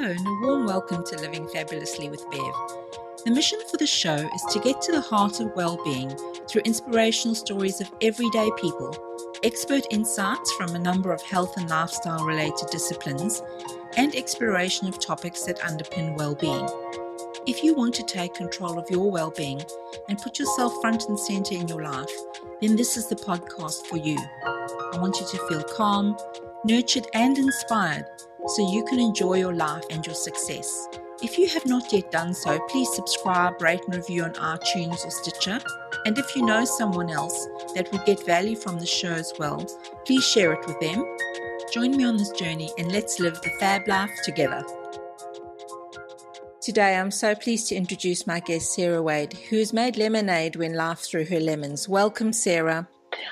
Hello, and a warm welcome to Living Fabulously with Bev. The mission for the show is to get to the heart of well being through inspirational stories of everyday people, expert insights from a number of health and lifestyle related disciplines, and exploration of topics that underpin well being. If you want to take control of your well being and put yourself front and center in your life, then this is the podcast for you. I want you to feel calm, nurtured, and inspired so you can enjoy your life and your success. If you have not yet done so, please subscribe, rate, and review on iTunes or Stitcher. And if you know someone else that would get value from the show as well, please share it with them. Join me on this journey and let's live the fab life together. Today, I'm so pleased to introduce my guest, Sarah Wade, who's made lemonade when life threw her lemons. Welcome, Sarah.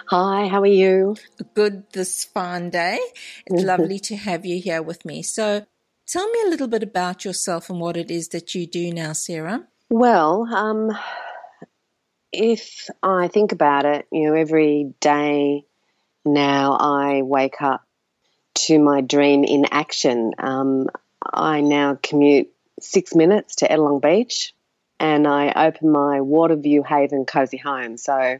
Hi, how are you? Good this fine day. It's lovely to have you here with me. So, tell me a little bit about yourself and what it is that you do now, Sarah. Well, um, if I think about it, you know, every day now I wake up to my dream in action. Um, I now commute six minutes to Ettalong Beach and I open my Waterview Haven Cozy Home. So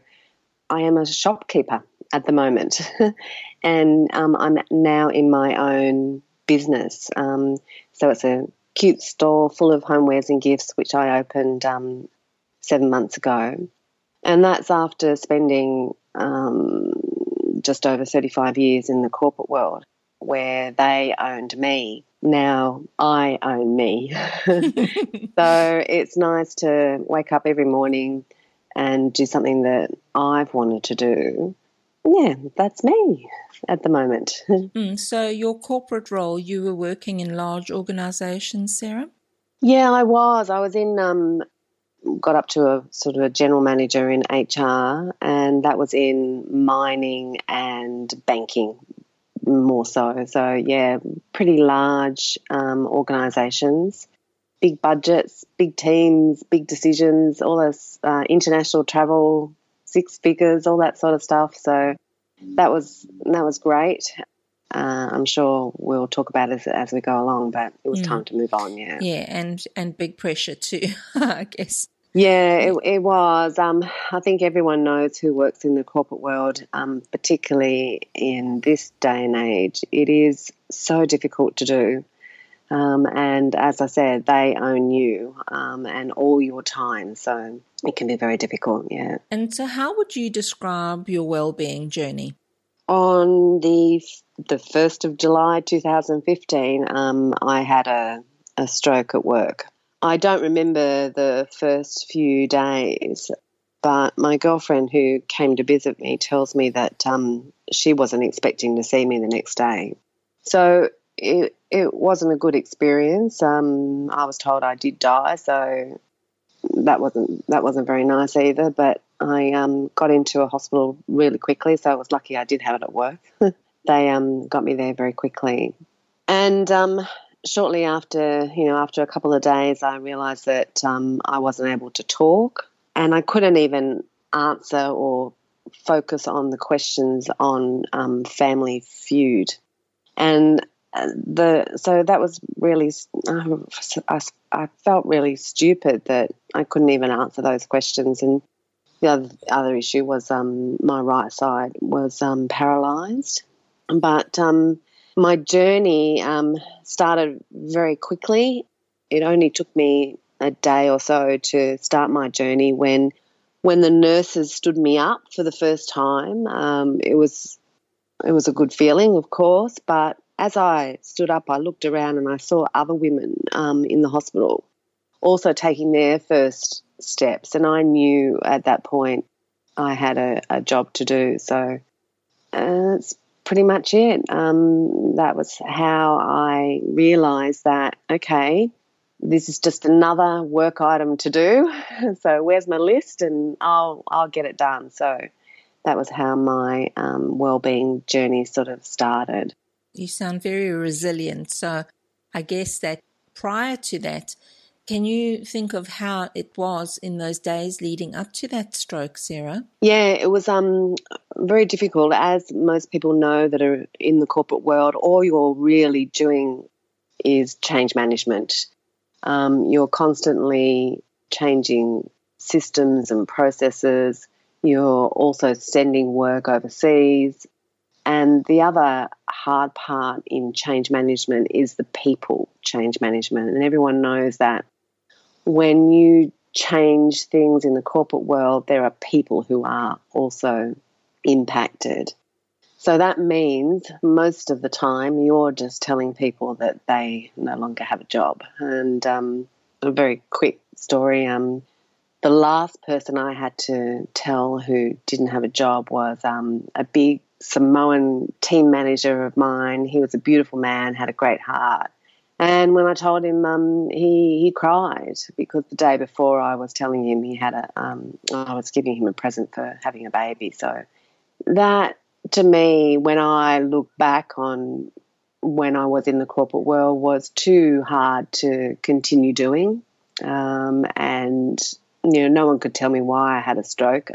I am a shopkeeper at the moment, and um, I'm now in my own business. Um, so it's a cute store full of homewares and gifts, which I opened um, seven months ago, and that's after spending um, just over 35 years in the corporate world, where they owned me. Now I own me. so it's nice to wake up every morning and do something that I've wanted to do, yeah, that's me at the moment. Mm, so, your corporate role, you were working in large organisations, Sarah? Yeah, I was. I was in, um, got up to a sort of a general manager in HR, and that was in mining and banking more so. So, yeah, pretty large um, organisations big budgets, big teams, big decisions, all this uh, international travel, six figures, all that sort of stuff. So that was that was great. Uh, I'm sure we'll talk about it as, as we go along, but it was mm. time to move on. Yeah, yeah, and and big pressure too, I guess. Yeah, it, it was. Um, I think everyone knows who works in the corporate world, um, particularly in this day and age. It is so difficult to do. Um, and as I said, they own you um, and all your time. So it can be very difficult, yeah. And so, how would you describe your well-being journey? On the the first of July, two thousand fifteen, um, I had a, a stroke at work. I don't remember the first few days, but my girlfriend who came to visit me tells me that um, she wasn't expecting to see me the next day. So it it wasn't a good experience. Um, I was told I did die, so that wasn't that wasn't very nice either. But I um, got into a hospital really quickly, so I was lucky I did have it at work. they um, got me there very quickly, and um, shortly after, you know, after a couple of days, I realised that um, I wasn't able to talk, and I couldn't even answer or focus on the questions on um, Family Feud. And the so that was really I, I felt really stupid that I couldn't even answer those questions. And the other, other issue was um, my right side was um, paralyzed. But um, my journey um, started very quickly. It only took me a day or so to start my journey when when the nurses stood me up for the first time. Um, it was it was a good feeling of course but as I stood up, I looked around and I saw other women um, in the hospital also taking their first steps. And I knew at that point I had a, a job to do. So uh, that's pretty much it. Um, that was how I realized that, okay, this is just another work item to do. so where's my list? And I'll, I'll get it done. So that was how my um, well-being journey sort of started. You sound very resilient. So I guess that prior to that, can you think of how it was in those days leading up to that stroke, Sarah? Yeah, it was um, very difficult, as most people know that are in the corporate world, all you're really doing is change management. Um, you're constantly changing systems and processes. You're also sending work overseas. And the other hard part in change management is the people change management. And everyone knows that when you change things in the corporate world, there are people who are also impacted. So that means most of the time you're just telling people that they no longer have a job. And um, a very quick story um, the last person I had to tell who didn't have a job was um, a big Samoan team manager of mine. He was a beautiful man, had a great heart. And when I told him, um, he he cried because the day before I was telling him he had a, um, I was giving him a present for having a baby. So that to me, when I look back on when I was in the corporate world, was too hard to continue doing. Um, and you know, no one could tell me why I had a stroke.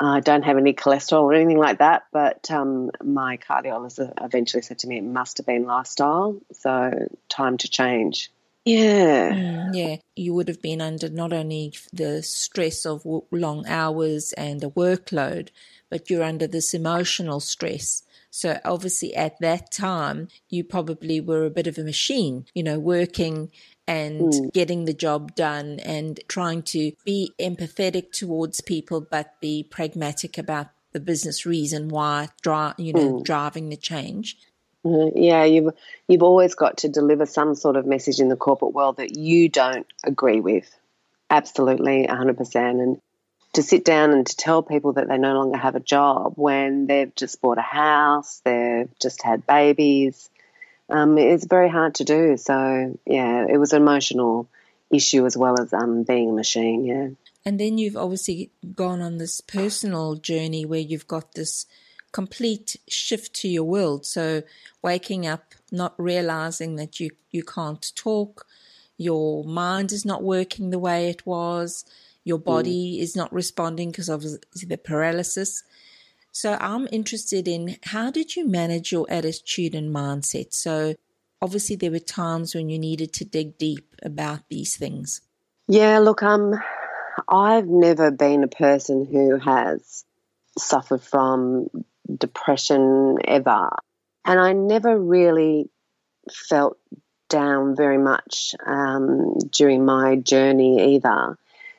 I don't have any cholesterol or anything like that, but um, my cardiologist eventually said to me it must have been lifestyle, so time to change. Yeah. Mm, yeah. You would have been under not only the stress of long hours and the workload, but you're under this emotional stress. So obviously at that time, you probably were a bit of a machine, you know, working and mm. getting the job done and trying to be empathetic towards people, but be pragmatic about the business reason why, dri- you know, mm. driving the change. Mm-hmm. Yeah, you've you've always got to deliver some sort of message in the corporate world that you don't agree with. Absolutely, hundred percent. And to sit down and to tell people that they no longer have a job when they've just bought a house, they've just had babies, um, it's very hard to do. So yeah, it was an emotional issue as well as um, being a machine. Yeah. And then you've obviously gone on this personal journey where you've got this complete shift to your world. So waking up, not realizing that you, you can't talk, your mind is not working the way it was, your mm. body mm. is not responding because of the paralysis. So I'm interested in how did you manage your attitude and mindset? So obviously there were times when you needed to dig deep about these things. Yeah, look, um, I've never been a person who has suffered from depression ever. And I never really felt down very much um, during my journey either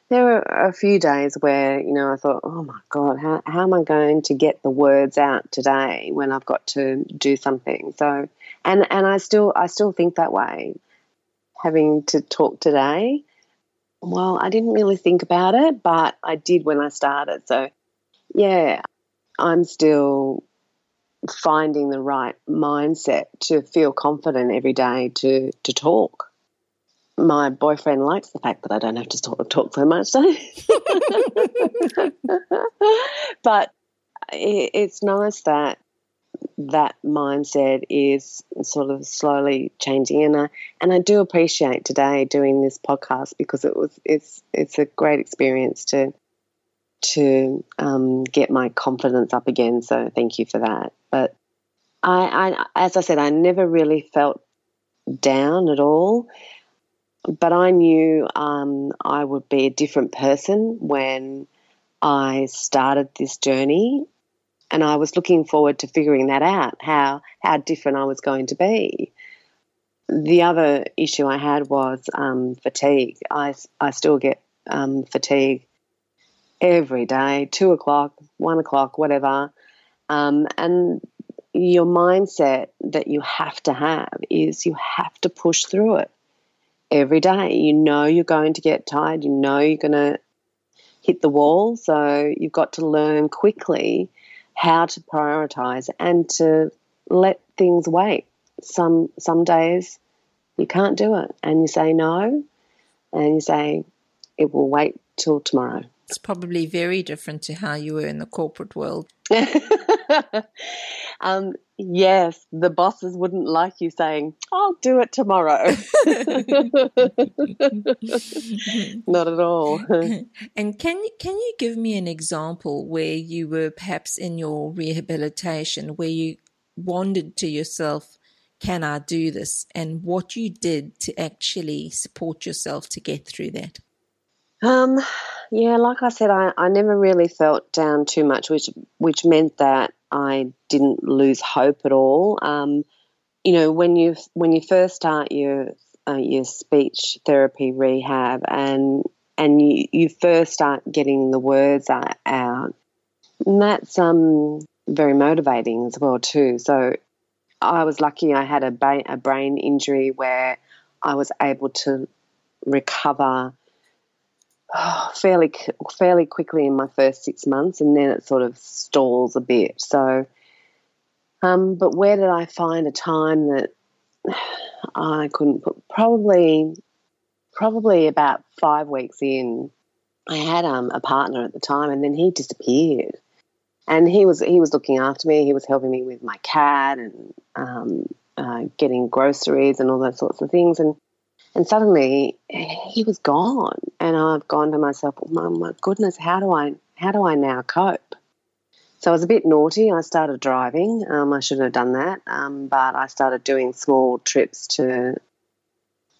there were a few days where you know I thought, oh my god, how how am I going to get the words out today when I've got to do something? So, and and I still I still think that way. Having to talk today, well, I didn't really think about it, but I did when I started. So, yeah, I'm still finding the right mindset to feel confident every day to to talk my boyfriend likes the fact that I don't have to talk, talk so much. But it's nice that that mindset is sort of slowly changing and I and I do appreciate today doing this podcast because it was it's it's a great experience to to um, get my confidence up again so thank you for that but I, I as I said I never really felt down at all but I knew um, I would be a different person when I started this journey, and I was looking forward to figuring that out how how different I was going to be. The other issue I had was um, fatigue. I I still get um, fatigue every day, two o'clock, one o'clock, whatever, um, and your mindset that you have to have is you have to push through it every day. You know you're going to get tired, you know you're going to hit the wall. So you've got to learn quickly how to prioritize and to let things wait. Some some days you can't do it and you say no and you say it will wait till tomorrow. It's probably very different to how you were in the corporate world. um, yes, the bosses wouldn't like you saying, I'll do it tomorrow. Not at all. and can, can you give me an example where you were perhaps in your rehabilitation, where you wondered to yourself, can I do this? And what you did to actually support yourself to get through that? Um, yeah, like I said, I, I never really felt down too much, which which meant that I didn't lose hope at all. Um, you know, when you when you first start your uh, your speech therapy rehab and and you, you first start getting the words out, and that's um very motivating as well too. So I was lucky I had a, ba- a brain injury where I was able to recover fairly fairly quickly in my first six months, and then it sort of stalls a bit. So, um, but where did I find a time that I couldn't put? Probably, probably about five weeks in, I had um, a partner at the time, and then he disappeared and he was he was looking after me. He was helping me with my cat and um, uh, getting groceries and all those sorts of things. And and suddenly he was gone, and I've gone to myself, oh, my, my goodness, how do I how do I now cope? So I was a bit naughty. I started driving. Um, I shouldn't have done that, um, but I started doing small trips to.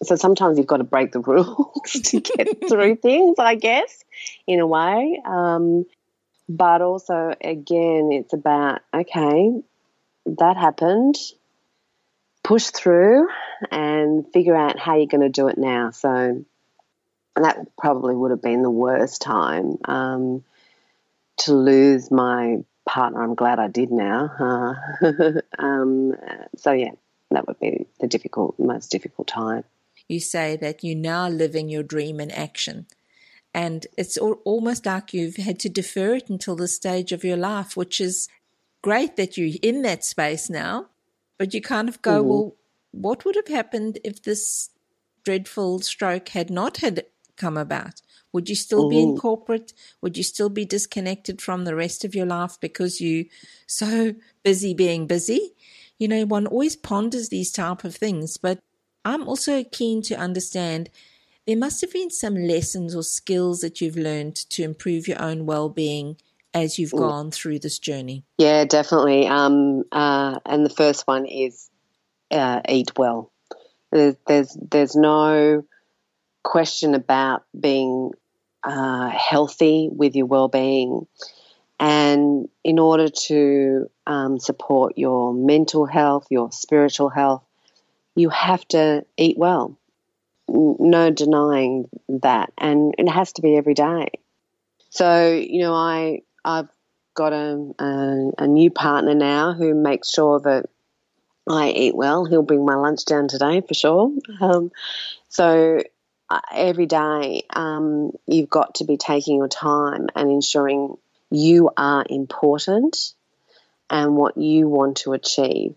So sometimes you've got to break the rules to get through things, I guess, in a way. Um, but also, again, it's about, okay, that happened, push through and figure out how you're going to do it now. So that probably would have been the worst time um, to lose my partner. I'm glad I did now. Uh, um, so, yeah, that would be the difficult, most difficult time. You say that you're now living your dream in action. And it's almost like you've had to defer it until this stage of your life, which is great that you're in that space now. But you kind of go, mm-hmm. well, what would have happened if this dreadful stroke had not had come about? Would you still mm-hmm. be in corporate? Would you still be disconnected from the rest of your life because you so busy being busy? You know, one always ponders these type of things, but I'm also keen to understand there must have been some lessons or skills that you've learned to improve your own well-being as you've gone through this journey. Yeah, definitely. Um, uh, and the first one is uh, eat well. There's, there's there's no question about being uh, healthy with your well-being, and in order to um, support your mental health, your spiritual health, you have to eat well no denying that, and it has to be every day. So you know, I I've got a, a, a new partner now who makes sure that I eat well. He'll bring my lunch down today for sure. Um, so uh, every day um, you've got to be taking your time and ensuring you are important and what you want to achieve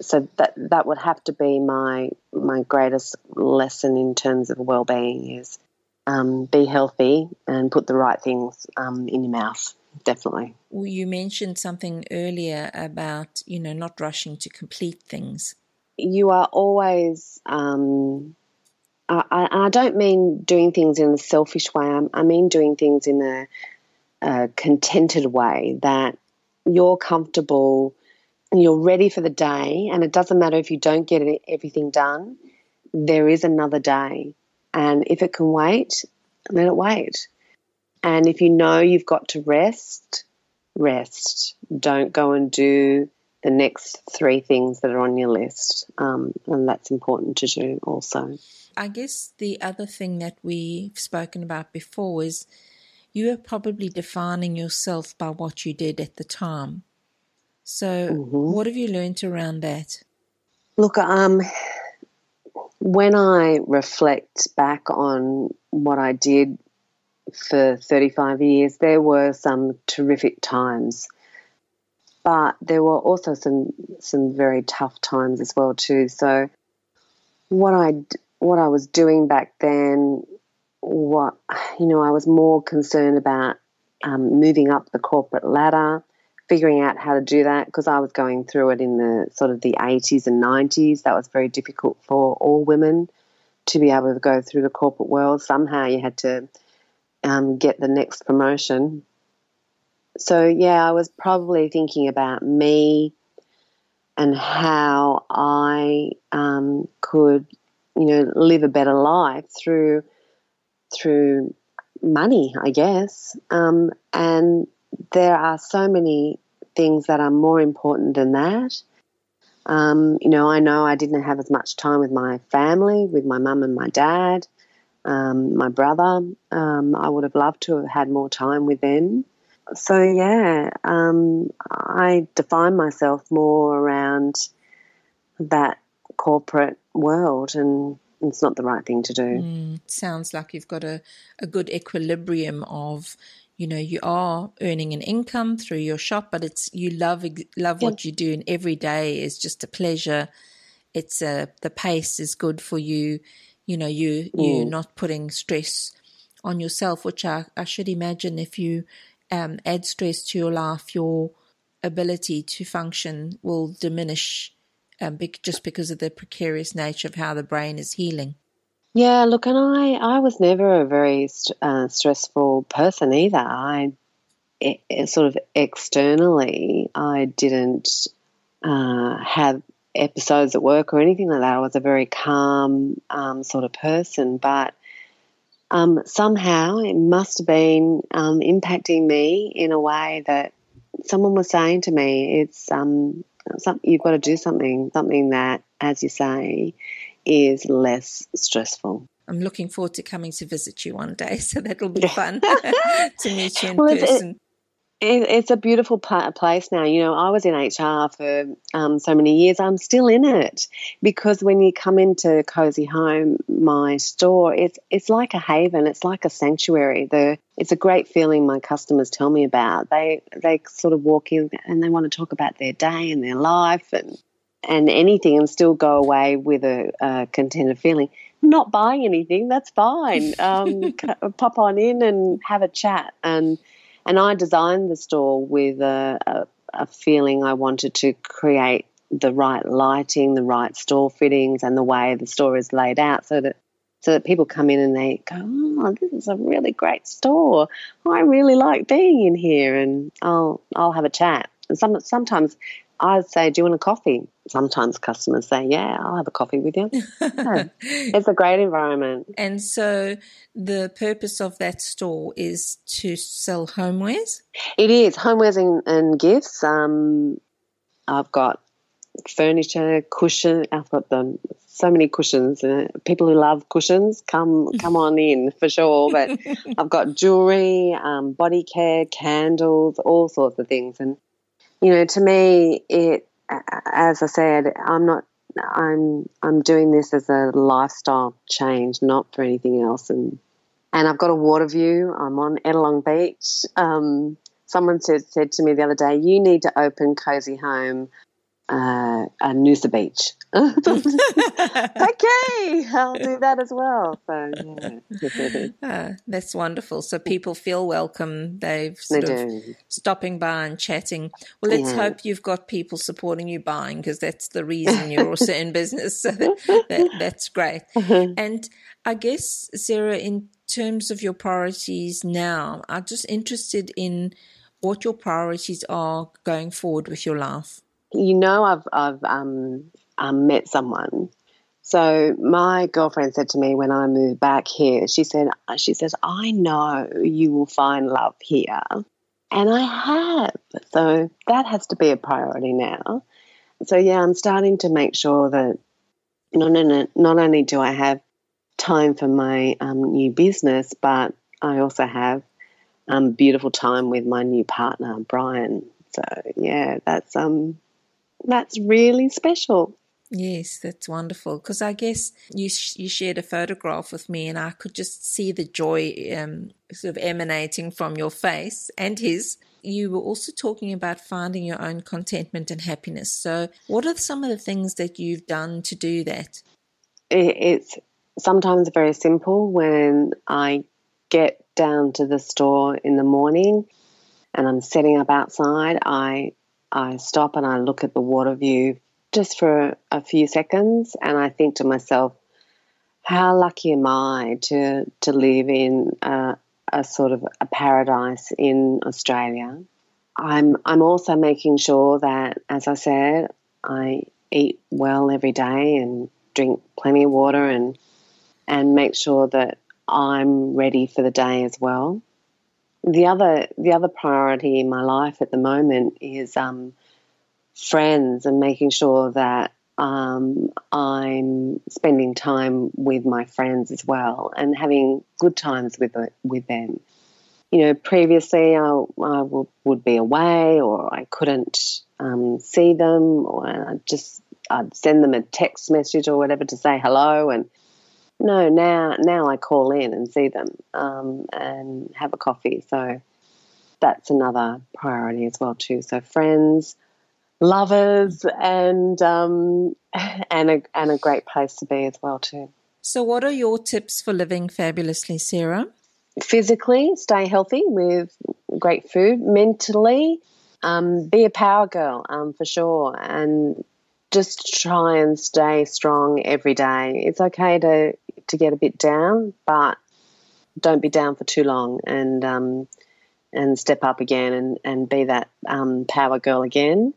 so that that would have to be my my greatest lesson in terms of well-being is um, be healthy and put the right things um, in your mouth definitely well, you mentioned something earlier about you know not rushing to complete things you are always um, I, I, don't mean doing things in a selfish way I, I mean doing things in a, a contented way that you're comfortable you're ready for the day, and it doesn't matter if you don't get everything done, there is another day. And if it can wait, let it wait. And if you know you've got to rest, rest. Don't go and do the next three things that are on your list. Um, and that's important to do also. I guess the other thing that we've spoken about before is you are probably defining yourself by what you did at the time. So, mm-hmm. what have you learned around that? Look, um, when I reflect back on what I did for 35 years, there were some terrific times, but there were also some some very tough times as well too. So, what I what I was doing back then, what you know, I was more concerned about um, moving up the corporate ladder figuring out how to do that because I was going through it in the sort of the 80s and 90s. That was very difficult for all women to be able to go through the corporate world. Somehow you had to um, get the next promotion. So, yeah, I was probably thinking about me, and how I um, could, you know, live a better life through through money, I guess. Um, and there are so many things that are more important than that. Um, you know, I know I didn't have as much time with my family, with my mum and my dad, um, my brother. Um, I would have loved to have had more time with them. So, yeah, um, I define myself more around that corporate world, and it's not the right thing to do. Mm, sounds like you've got a, a good equilibrium of you know you are earning an income through your shop but it's you love love yeah. what you do and every day is just a pleasure it's a the pace is good for you you know you mm. you're not putting stress on yourself which I, I should imagine if you um, add stress to your life your ability to function will diminish um, just because of the precarious nature of how the brain is healing yeah, look, and I, I was never a very uh, stressful person either. I it, it sort of externally, I didn't uh, have episodes at work or anything like that. I was a very calm um, sort of person, but um, somehow it must have been um, impacting me in a way that someone was saying to me, "It's um, some, you've got to do something, something that, as you say, is less stressful. I'm looking forward to coming to visit you one day, so that'll be fun to meet you in well, person. It, it, it's a beautiful place now. You know, I was in HR for um, so many years. I'm still in it because when you come into Cozy Home, my store, it's it's like a haven. It's like a sanctuary. The it's a great feeling my customers tell me about. They they sort of walk in and they want to talk about their day and their life and and anything and still go away with a, a contented feeling. Not buying anything, that's fine. Um, pop on in and have a chat. And and I designed the store with a, a, a feeling I wanted to create the right lighting, the right store fittings, and the way the store is laid out, so that so that people come in and they go, "Oh, this is a really great store. I really like being in here," and I'll I'll have a chat. And some sometimes I'd say, Do you want a coffee? Sometimes customers say, Yeah, I'll have a coffee with you. yeah. It's a great environment. And so the purpose of that store is to sell homewares? It is homewares and, and gifts. Um, I've got furniture, cushion. I've got them so many cushions. Uh, people who love cushions, come come on in for sure. But I've got jewelry, um, body care, candles, all sorts of things, and you know, to me, it, as I said, I'm not, I'm, I'm doing this as a lifestyle change, not for anything else. And, and I've got a water view. I'm on Ettalong Beach. Um, someone said, said to me the other day, you need to open Cozy Home uh, Noosa Beach. okay, I'll do that as well. So yeah. uh, that's wonderful. So people feel welcome. They've sort they of do. stopping by and chatting. Well, let's yeah. hope you've got people supporting you buying because that's the reason you're also in business. So that, that, that's great. And I guess Sarah, in terms of your priorities now, I'm just interested in what your priorities are going forward with your life you know, I've I've um, um, met someone. So my girlfriend said to me when I moved back here, she said, she says, I know you will find love here, and I have. So that has to be a priority now. So yeah, I'm starting to make sure that not only, not only do I have time for my um, new business, but I also have um, beautiful time with my new partner, Brian. So yeah, that's um that's really special. Yes, that's wonderful. Because I guess you sh- you shared a photograph with me, and I could just see the joy um, sort of emanating from your face and his. You were also talking about finding your own contentment and happiness. So, what are some of the things that you've done to do that? It's sometimes very simple. When I get down to the store in the morning and I'm setting up outside, I I stop and I look at the water view just for a few seconds and I think to myself, how lucky am I to, to live in a, a sort of a paradise in Australia? I'm, I'm also making sure that, as I said, I eat well every day and drink plenty of water and and make sure that I'm ready for the day as well. The other the other priority in my life at the moment is um, friends and making sure that um, I'm spending time with my friends as well and having good times with with them. You know, previously I, I would be away or I couldn't um, see them, or I'd just I'd send them a text message or whatever to say hello. And no, now now I call in and see them um, and have a coffee. So that's another priority as well too. So friends, lovers, and um, and a and a great place to be as well too. So, what are your tips for living fabulously, Sarah? Physically, stay healthy with great food. Mentally, um, be a power girl um, for sure, and just try and stay strong every day. It's okay to to get a bit down, but don't be down for too long, and um, and step up again and and be that um, power girl again.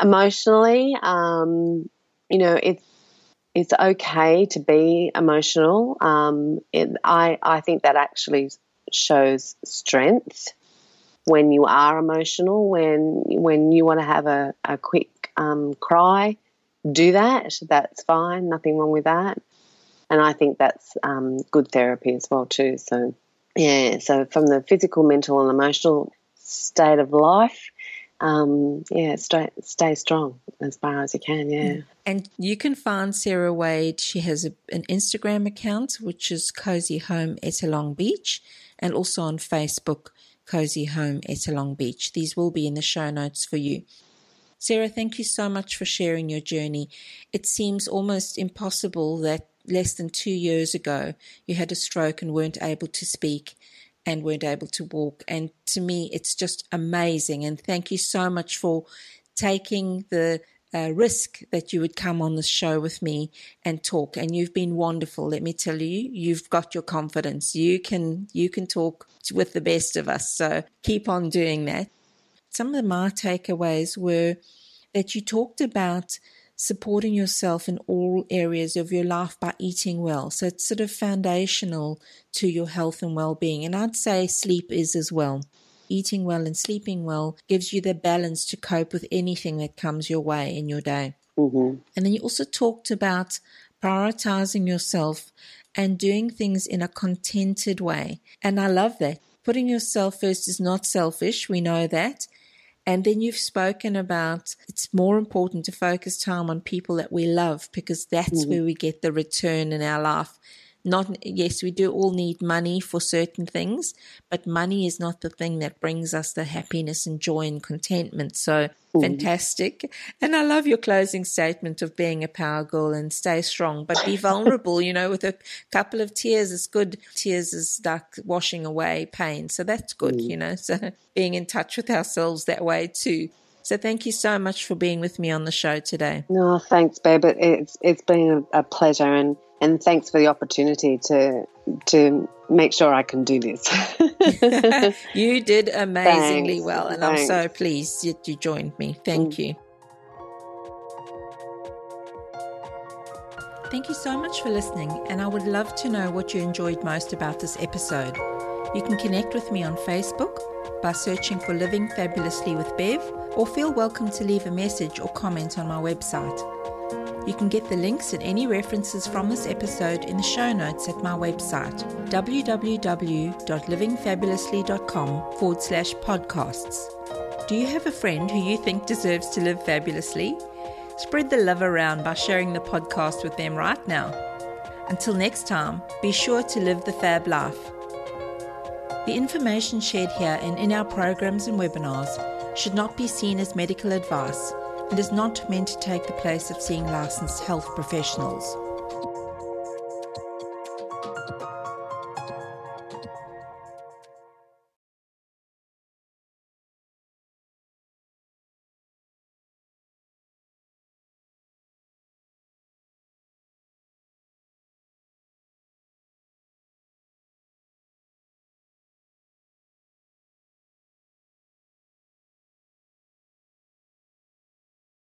Emotionally, um, you know, it's it's okay to be emotional. Um, it, I I think that actually shows strength when you are emotional. When when you want to have a, a quick um, cry, do that. That's fine. Nothing wrong with that. And I think that's um, good therapy as well too. So yeah. So from the physical, mental, and emotional state of life, um, yeah, stay stay strong as far as you can. Yeah. And you can find Sarah Wade. She has a, an Instagram account which is Cozy Home Ettalong Beach, and also on Facebook, Cozy Home Ettalong Beach. These will be in the show notes for you. Sarah, thank you so much for sharing your journey. It seems almost impossible that less than two years ago you had a stroke and weren't able to speak and weren't able to walk. And to me, it's just amazing. And thank you so much for taking the uh, risk that you would come on the show with me and talk. And you've been wonderful. Let me tell you, you've got your confidence. You can you can talk with the best of us. So keep on doing that some of my takeaways were that you talked about supporting yourself in all areas of your life by eating well. So it's sort of foundational to your health and well being. And I'd say sleep is as well. Eating well and sleeping well gives you the balance to cope with anything that comes your way in your day. Mm-hmm. And then you also talked about prioritizing yourself and doing things in a contented way. And I love that. Putting yourself first is not selfish. We know that. And then you've spoken about it's more important to focus time on people that we love because that's mm-hmm. where we get the return in our life. Not, yes, we do all need money for certain things, but money is not the thing that brings us the happiness and joy and contentment. So mm. fantastic. And I love your closing statement of being a power girl and stay strong, but be vulnerable, you know, with a couple of tears is good. Tears is like washing away pain. So that's good, mm. you know, so being in touch with ourselves that way too. So thank you so much for being with me on the show today. No, thanks, babe. It's it's been a pleasure, and and thanks for the opportunity to to make sure I can do this. you did amazingly thanks, well, and thanks. I'm so pleased that you joined me. Thank mm. you. Thank you so much for listening, and I would love to know what you enjoyed most about this episode. You can connect with me on Facebook by searching for Living Fabulously with Bev, or feel welcome to leave a message or comment on my website. You can get the links and any references from this episode in the show notes at my website, www.livingfabulously.com forward slash podcasts. Do you have a friend who you think deserves to live fabulously? Spread the love around by sharing the podcast with them right now. Until next time, be sure to live the fab life. The information shared here and in our programs and webinars should not be seen as medical advice and is not meant to take the place of seeing licensed health professionals.